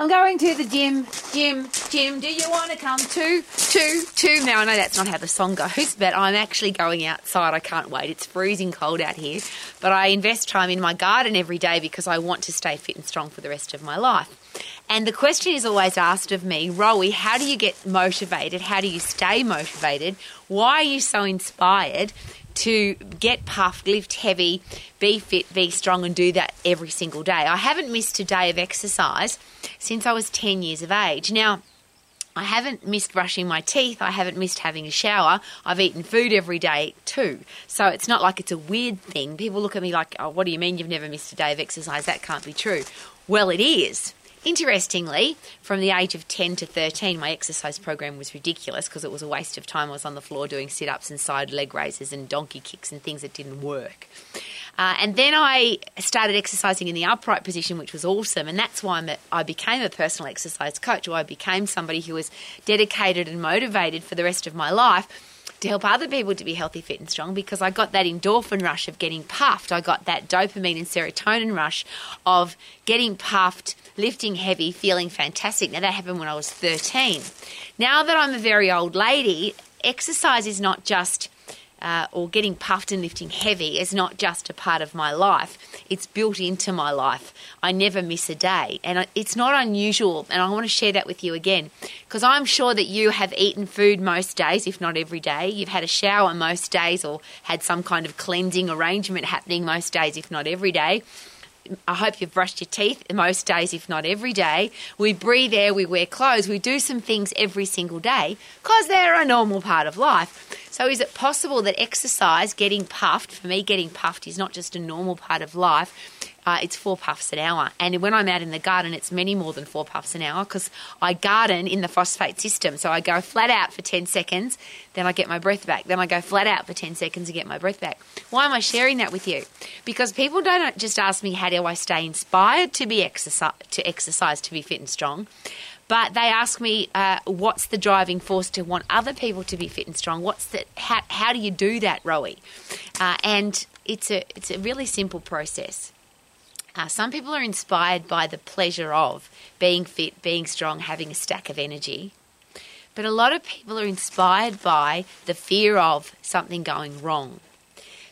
I'm going to the gym, gym, gym. Do you want to come too, to, to? Now, I know that's not how the song goes, but I'm actually going outside. I can't wait. It's freezing cold out here. But I invest time in my garden every day because I want to stay fit and strong for the rest of my life. And the question is always asked of me, Rowie, how do you get motivated? How do you stay motivated? Why are you so inspired to get puffed, lift heavy, be fit, be strong, and do that every single day. I haven't missed a day of exercise since I was 10 years of age. Now, I haven't missed brushing my teeth. I haven't missed having a shower. I've eaten food every day too. So it's not like it's a weird thing. People look at me like, oh, what do you mean you've never missed a day of exercise? That can't be true. Well, it is. Interestingly, from the age of 10 to 13, my exercise program was ridiculous because it was a waste of time. I was on the floor doing sit ups and side leg raises and donkey kicks and things that didn't work. Uh, and then I started exercising in the upright position, which was awesome. And that's why a, i became a personal exercise coach, or I became somebody who was dedicated and motivated for the rest of my life to help other people to be healthy, fit, and strong because I got that endorphin rush of getting puffed. I got that dopamine and serotonin rush of getting puffed, lifting heavy, feeling fantastic. Now, that happened when I was 13. Now that I'm a very old lady, exercise is not just uh, or getting puffed and lifting heavy is not just a part of my life. It's built into my life. I never miss a day. And it's not unusual. And I want to share that with you again because I'm sure that you have eaten food most days, if not every day. You've had a shower most days or had some kind of cleansing arrangement happening most days, if not every day. I hope you've brushed your teeth most days, if not every day. We breathe air, we wear clothes, we do some things every single day because they're a normal part of life. So, is it possible that exercise, getting puffed, for me, getting puffed is not just a normal part of life? Uh, it's four puffs an hour. And when I'm out in the garden, it's many more than four puffs an hour because I garden in the phosphate system. So I go flat out for 10 seconds, then I get my breath back. Then I go flat out for 10 seconds and get my breath back. Why am I sharing that with you? Because people don't just ask me, how do I stay inspired to be exercise, to exercise, to be fit and strong? But they ask me uh, what's the driving force to want other people to be fit and strong what's the how, how do you do that rowie uh, and it's a it's a really simple process uh, some people are inspired by the pleasure of being fit, being strong, having a stack of energy. But a lot of people are inspired by the fear of something going wrong.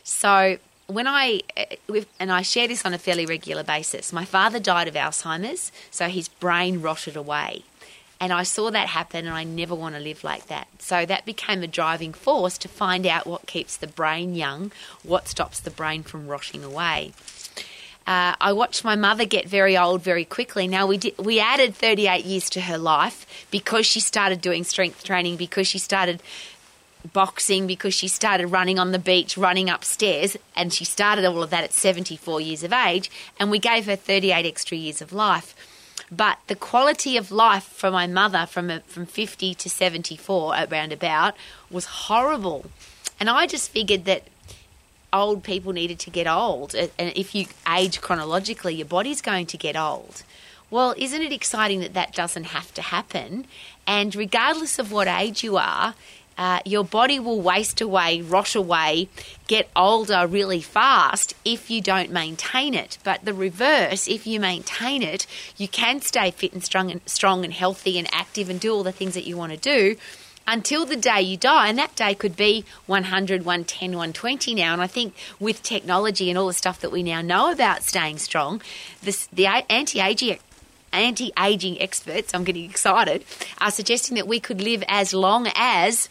So, when I, uh, and I share this on a fairly regular basis, my father died of Alzheimer's, so his brain rotted away. And I saw that happen, and I never want to live like that. So that became a driving force to find out what keeps the brain young, what stops the brain from rotting away. Uh, I watched my mother get very old very quickly. Now we we added 38 years to her life because she started doing strength training, because she started boxing, because she started running on the beach, running upstairs, and she started all of that at 74 years of age. And we gave her 38 extra years of life. But the quality of life for my mother from a, from 50 to 74 around about was horrible. And I just figured that old people needed to get old. And if you age chronologically, your body's going to get old. Well, isn't it exciting that that doesn't have to happen? And regardless of what age you are, uh, your body will waste away, rot away, get older really fast if you don't maintain it. But the reverse, if you maintain it, you can stay fit and strong and strong and healthy and active and do all the things that you want to do until the day you die. And that day could be 100, 110, 120 now. And I think with technology and all the stuff that we now know about staying strong, this, the anti aging anti aging experts, I'm getting excited, are suggesting that we could live as long as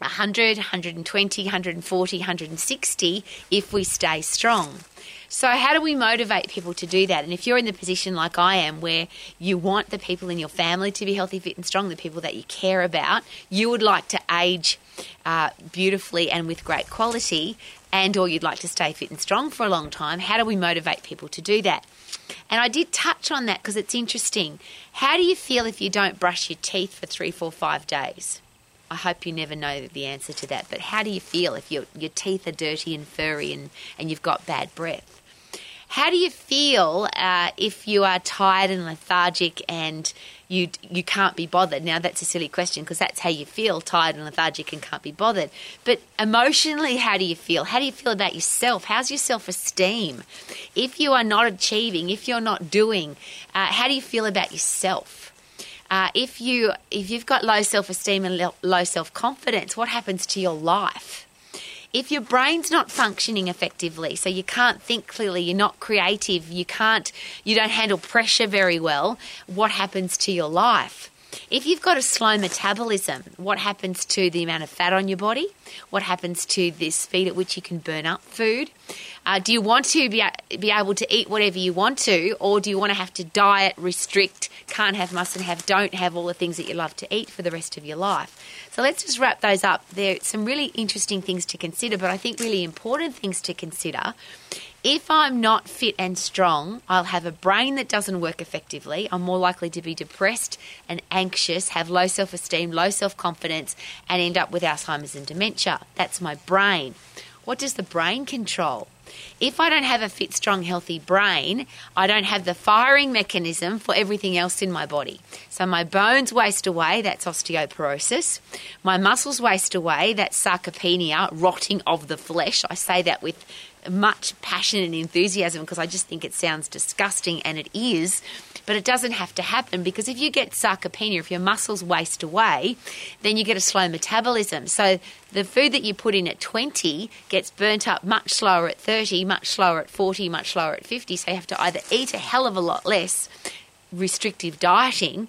100, 120, 140, 160 if we stay strong. So, how do we motivate people to do that? And if you're in the position like I am, where you want the people in your family to be healthy, fit, and strong, the people that you care about, you would like to age uh, beautifully and with great quality, and or you'd like to stay fit and strong for a long time, how do we motivate people to do that? And I did touch on that because it's interesting. How do you feel if you don't brush your teeth for three, four, five days? I hope you never know the answer to that. But how do you feel if your, your teeth are dirty and furry and, and you've got bad breath? How do you feel uh, if you are tired and lethargic and you you can't be bothered. Now that's a silly question because that's how you feel, tired and lethargic and can't be bothered. But emotionally, how do you feel? How do you feel about yourself? How's your self-esteem? If you are not achieving, if you're not doing, uh, how do you feel about yourself? Uh, if you if you've got low self-esteem and low self-confidence, what happens to your life? if your brain's not functioning effectively, so you can't think clearly, you're not creative, you can't, you don't handle pressure very well, what happens to your life? If you've got a slow metabolism, what happens to the amount of fat on your body? What happens to the speed at which you can burn up food? Uh, do you want to be, be able to eat whatever you want to, or do you want to have to diet, restrict, can't have, mustn't have, don't have all the things that you love to eat for the rest of your life? So let's just wrap those up. There are some really interesting things to consider, but I think really important things to consider. If I'm not fit and strong, I'll have a brain that doesn't work effectively. I'm more likely to be depressed and anxious, have low self esteem, low self confidence, and end up with Alzheimer's and dementia. That's my brain. What does the brain control? If I don't have a fit, strong, healthy brain, I don't have the firing mechanism for everything else in my body. So my bones waste away, that's osteoporosis. My muscles waste away, that's sarcopenia, rotting of the flesh. I say that with much passion and enthusiasm because I just think it sounds disgusting and it is. But it doesn't have to happen because if you get sarcopenia, if your muscles waste away, then you get a slow metabolism. So the food that you put in at 20 gets burnt up much slower at 30, much slower at 40, much slower at 50. So you have to either eat a hell of a lot less restrictive dieting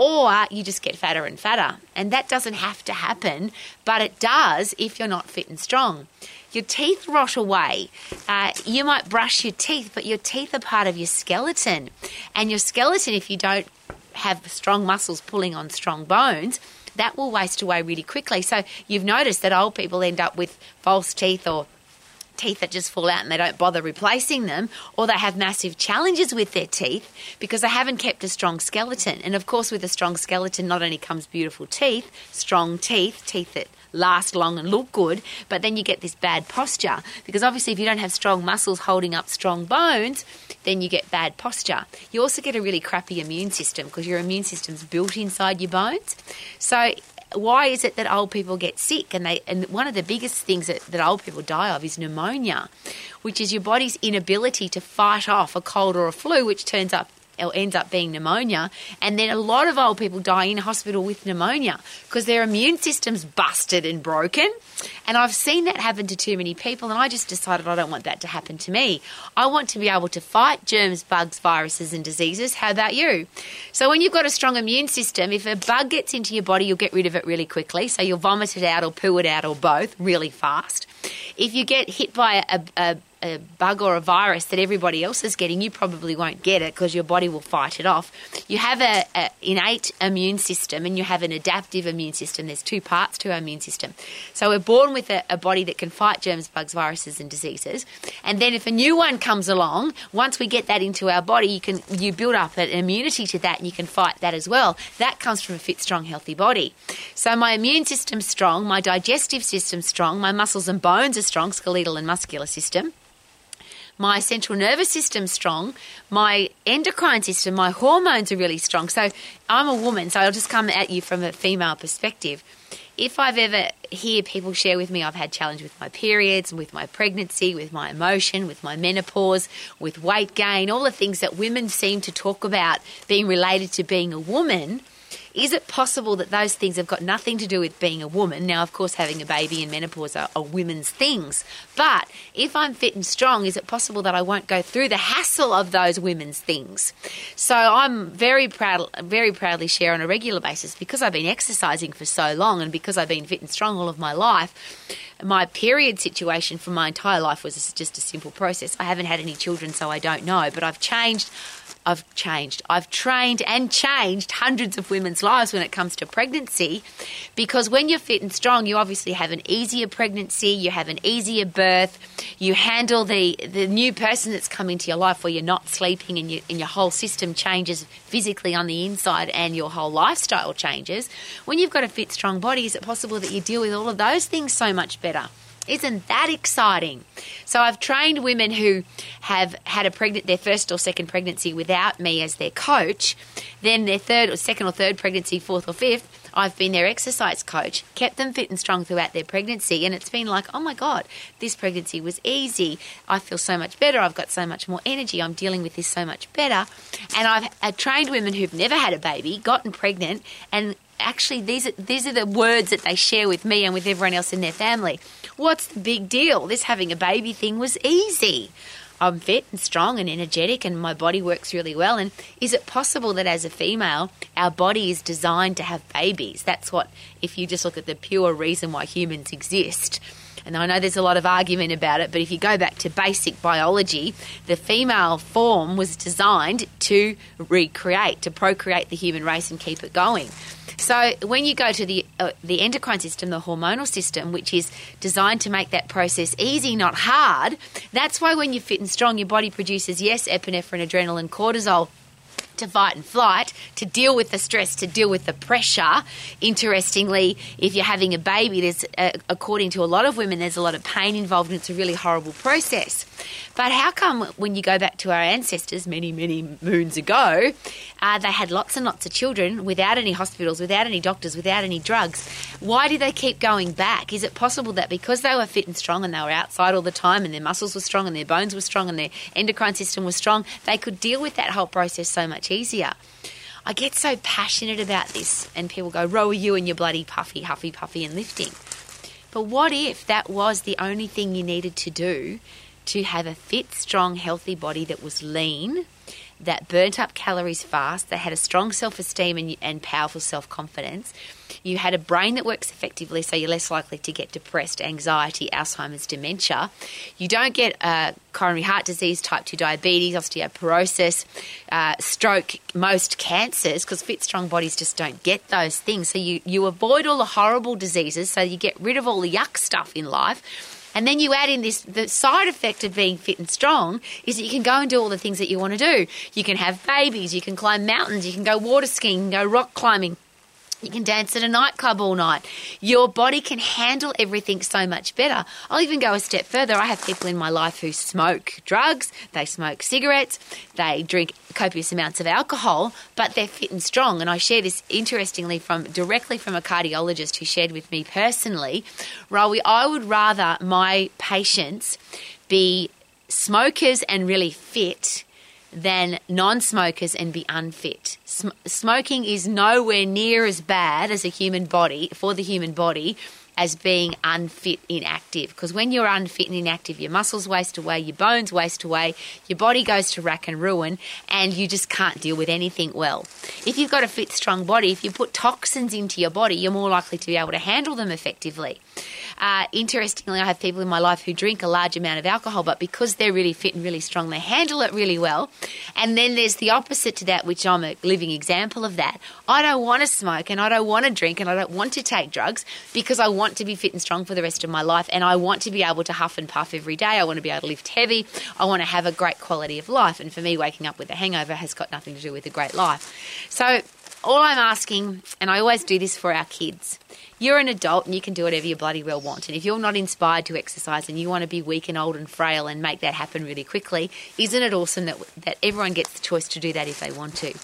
or you just get fatter and fatter. And that doesn't have to happen, but it does if you're not fit and strong. Your teeth rot away. Uh, you might brush your teeth, but your teeth are part of your skeleton. And your skeleton, if you don't have strong muscles pulling on strong bones, that will waste away really quickly. So you've noticed that old people end up with false teeth or teeth that just fall out and they don't bother replacing them, or they have massive challenges with their teeth because they haven't kept a strong skeleton. And of course, with a strong skeleton, not only comes beautiful teeth, strong teeth, teeth that last long and look good, but then you get this bad posture because obviously, if you don't have strong muscles holding up strong bones, then you get bad posture. You also get a really crappy immune system because your immune system's built inside your bones. So why is it that old people get sick? And they and one of the biggest things that, that old people die of is pneumonia, which is your body's inability to fight off a cold or a flu, which turns up or ends up being pneumonia. And then a lot of old people die in hospital with pneumonia because their immune system's busted and broken. And I've seen that happen to too many people, and I just decided I don't want that to happen to me. I want to be able to fight germs, bugs, viruses, and diseases. How about you? So, when you've got a strong immune system, if a bug gets into your body, you'll get rid of it really quickly. So, you'll vomit it out or poo it out or both really fast. If you get hit by a, a a bug or a virus that everybody else is getting, you probably won't get it because your body will fight it off. You have a, a, innate immune system and you have an adaptive immune system. There's two parts to our immune system. So we're born with a, a body that can fight germs, bugs, viruses, and diseases. And then if a new one comes along, once we get that into our body, you can you build up an immunity to that and you can fight that as well. That comes from a fit, strong, healthy body. So my immune system's strong, my digestive system's strong, my muscles and bones are strong, skeletal and muscular system my central nervous system's strong, my endocrine system, my hormones are really strong. So I'm a woman, so I'll just come at you from a female perspective. If I've ever hear people share with me I've had challenge with my periods, with my pregnancy, with my emotion, with my menopause, with weight gain, all the things that women seem to talk about being related to being a woman, is it possible that those things have got nothing to do with being a woman? Now, of course, having a baby and menopause are, are women's things. But if I'm fit and strong, is it possible that I won't go through the hassle of those women's things? So I'm very proud, very proudly share on a regular basis because I've been exercising for so long and because I've been fit and strong all of my life. My period situation for my entire life was just a simple process. I haven't had any children, so I don't know, but I've changed I've changed. I've trained and changed hundreds of women's lives when it comes to pregnancy because when you're fit and strong, you obviously have an easier pregnancy, you have an easier birth, you handle the, the new person that's come into your life where you're not sleeping and, you, and your whole system changes physically on the inside and your whole lifestyle changes. When you've got a fit, strong body, is it possible that you deal with all of those things so much better? Isn't that exciting? So I've trained women who have had a pregnant their first or second pregnancy without me as their coach Then their third or second or third pregnancy, fourth or fifth, I've been their exercise coach, kept them fit and strong throughout their pregnancy, and it's been like, oh my God, this pregnancy was easy. I feel so much better. I've got so much more energy. I'm dealing with this so much better. And I've, trained women who've never had a baby, gotten pregnant, and actually these are, these are the words that they share with me and with everyone else in their family. What's the big deal? This having a baby thing was easy. I'm fit and strong and energetic and my body works really well. And is it possible that as a female, our body is designed to have babies? That's what, if you just look at the pure reason why humans exist. And I know there's a lot of argument about it, but if you go back to basic biology, the female form was designed to recreate, to procreate the human race and keep it going. So when you go to the uh, the endocrine system, the hormonal system, which is designed to make that process easy, not hard, that's why when you're fit and strong, your body produces yes, epinephrine, adrenaline, cortisol to fight and flight, to deal with the stress, to deal with the pressure. Interestingly, if you're having a baby, there's, uh, according to a lot of women, there's a lot of pain involved and it's a really horrible process. But how come when you go back to our ancestors many, many moons ago, uh, they had lots and lots of children without any hospitals, without any doctors, without any drugs? Why do they keep going back? Is it possible that because they were fit and strong and they were outside all the time and their muscles were strong and their bones were strong and their endocrine system was strong, they could deal with that whole process so much easier? I get so passionate about this, and people go, Row, are you and your bloody puffy, huffy, puffy, and lifting. But what if that was the only thing you needed to do to have a fit, strong, healthy body that was lean, that burnt up calories fast, that had a strong self esteem and, and powerful self confidence. You had a brain that works effectively, so you're less likely to get depressed, anxiety, Alzheimer's, dementia. You don't get uh, coronary heart disease, type 2 diabetes, osteoporosis, uh, stroke, most cancers, because fit, strong bodies just don't get those things. So you, you avoid all the horrible diseases, so you get rid of all the yuck stuff in life and then you add in this the side effect of being fit and strong is that you can go and do all the things that you want to do. You can have babies, you can climb mountains, you can go water skiing, go rock climbing. You can dance at a nightclub all night. Your body can handle everything so much better. I'll even go a step further. I have people in my life who smoke drugs, they smoke cigarettes, they drink copious amounts of alcohol, but they're fit and strong. And I share this interestingly from directly from a cardiologist who shared with me personally. Rowie, I would rather my patients be smokers and really fit than non smokers and be unfit. Sm- smoking is nowhere near as bad as a human body, for the human body, as being unfit, inactive. Because when you're unfit and inactive, your muscles waste away, your bones waste away, your body goes to rack and ruin, and you just can't deal with anything well. If you've got a fit, strong body, if you put toxins into your body, you're more likely to be able to handle them effectively. Uh, interestingly, I have people in my life who drink a large amount of alcohol, but because they're really fit and really strong, they handle it really well. And then there's the opposite to that, which I'm a living example of that. I don't want to smoke and I don't want to drink and I don't want to take drugs because I want to be fit and strong for the rest of my life and I want to be able to huff and puff every day. I want to be able to lift heavy. I want to have a great quality of life. And for me, waking up with a hangover has got nothing to do with a great life. So, all I'm asking, and I always do this for our kids, you're an adult and you can do whatever you bloody well want. And if you're not inspired to exercise and you want to be weak and old and frail and make that happen really quickly, isn't it awesome that, that everyone gets the choice to do that if they want to?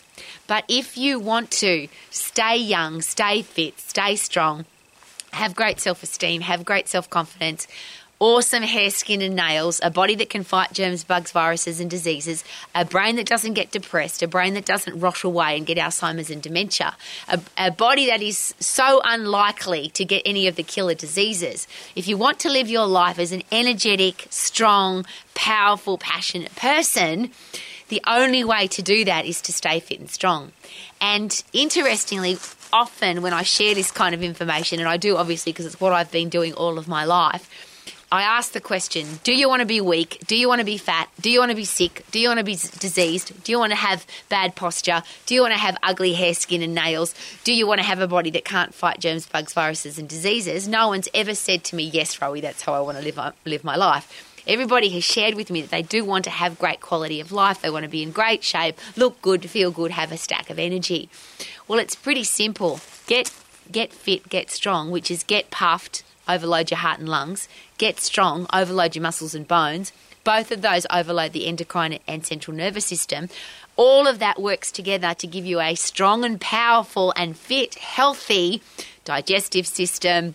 But if you want to stay young, stay fit, stay strong, have great self esteem, have great self confidence, awesome hair, skin, and nails, a body that can fight germs, bugs, viruses, and diseases, a brain that doesn't get depressed, a brain that doesn't rot away and get Alzheimer's and dementia, a, a, body that is so unlikely to get any of the killer diseases. If you want to live your life as an energetic, strong, powerful, passionate person, the only way to do that is to stay fit and strong. And interestingly, often when I share this kind of information, and I do obviously because it's what I've been doing all of my life, I ask the question Do you want to be weak? Do you want to be fat? Do you want to be sick? Do you want to be diseased? Do you want to have bad posture? Do you want to have ugly hair, skin, and nails? Do you want to have a body that can't fight germs, bugs, viruses, and diseases? No one's ever said to me, Yes, Rowie, that's how I want to live, uh, live my life. Everybody has shared with me that they do want to have great quality of life. They want to be in great shape, look good, feel good, have a stack of energy. Well, it's pretty simple. Get get fit, get strong, which is get puffed, overload your heart and lungs, get strong, overload your muscles and bones, Both of those overload the endocrine and central nervous system. All of that works together to give you a strong and powerful and fit, healthy digestive system,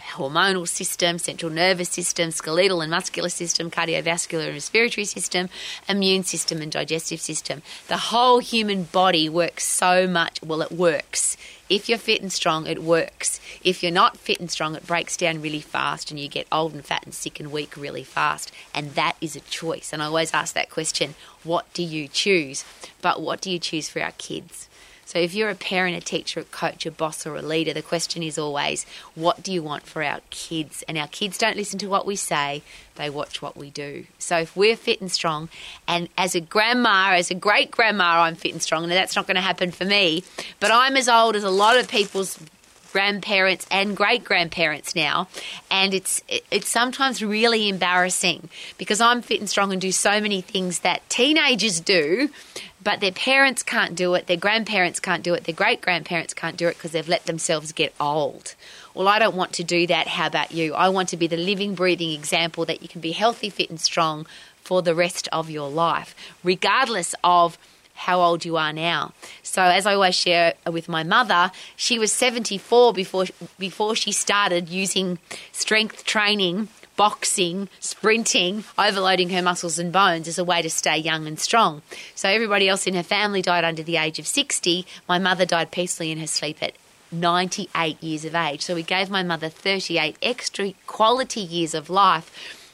hormonal system, central nervous system, skeletal and muscular system, cardiovascular and respiratory system, immune system, and digestive system. The whole human body works so much. Well, it works. If you're fit and strong, it works. If you're not fit and strong, it breaks down really fast and you get old and fat and sick and weak really fast. And that is a choice. And I always ask that question what do you choose? But what do you choose for our kids? So if you're a parent, a teacher, a coach, a boss, or a leader, the question is always, what do you want for our kids? And our kids don't listen to what we say, they watch what we do. So if we're fit and strong, and as a grandma, as a great grandma, I'm fit and strong, and that's not going to happen for me, but I'm as old as a lot of people's grandparents and great grandparents now, and it's it's sometimes really embarrassing because I'm fit and strong and do so many things that teenagers do, but their parents can't do it, their grandparents can't do it, their great grandparents can't do it because they've let themselves get old. Well, I don't want to do that. How about you? I want to be the living, breathing example that you can be healthy, fit, and strong for the rest of your life, regardless of how old you are now. So as I always share with my mother, she was 74 before before she started using strength training, boxing, sprinting, overloading her muscles and bones as a way to stay young and strong. So everybody else in her family died under the age of 60. My mother died peacefully in her sleep at 98 years of age. So we gave my mother 38 extra quality years of life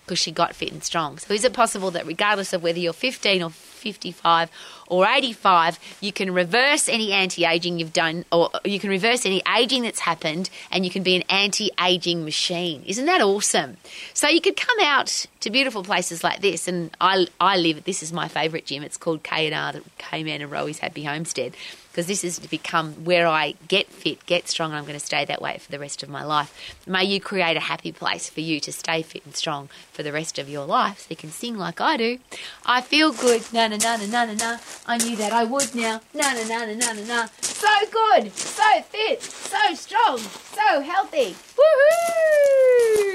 because she got fit and strong. So is it possible that regardless of whether you're 15 or 55 or 85, you can reverse any anti aging you've done, or you can reverse any aging that's happened, and you can be an anti aging machine. Isn't that awesome? So you could come out to beautiful places like this, and I, I live, this is my favourite gym. It's called K&R, the K-Man and Rowies Happy Homestead because this is to become where I get fit, get strong, and I'm going to stay that way for the rest of my life. May you create a happy place for you to stay fit and strong for the rest of your life so you can sing like I do. I feel good, na na na na na na na. I knew that I would now. Na na na na na na na. So good, so fit, so strong, so healthy. Woohoo!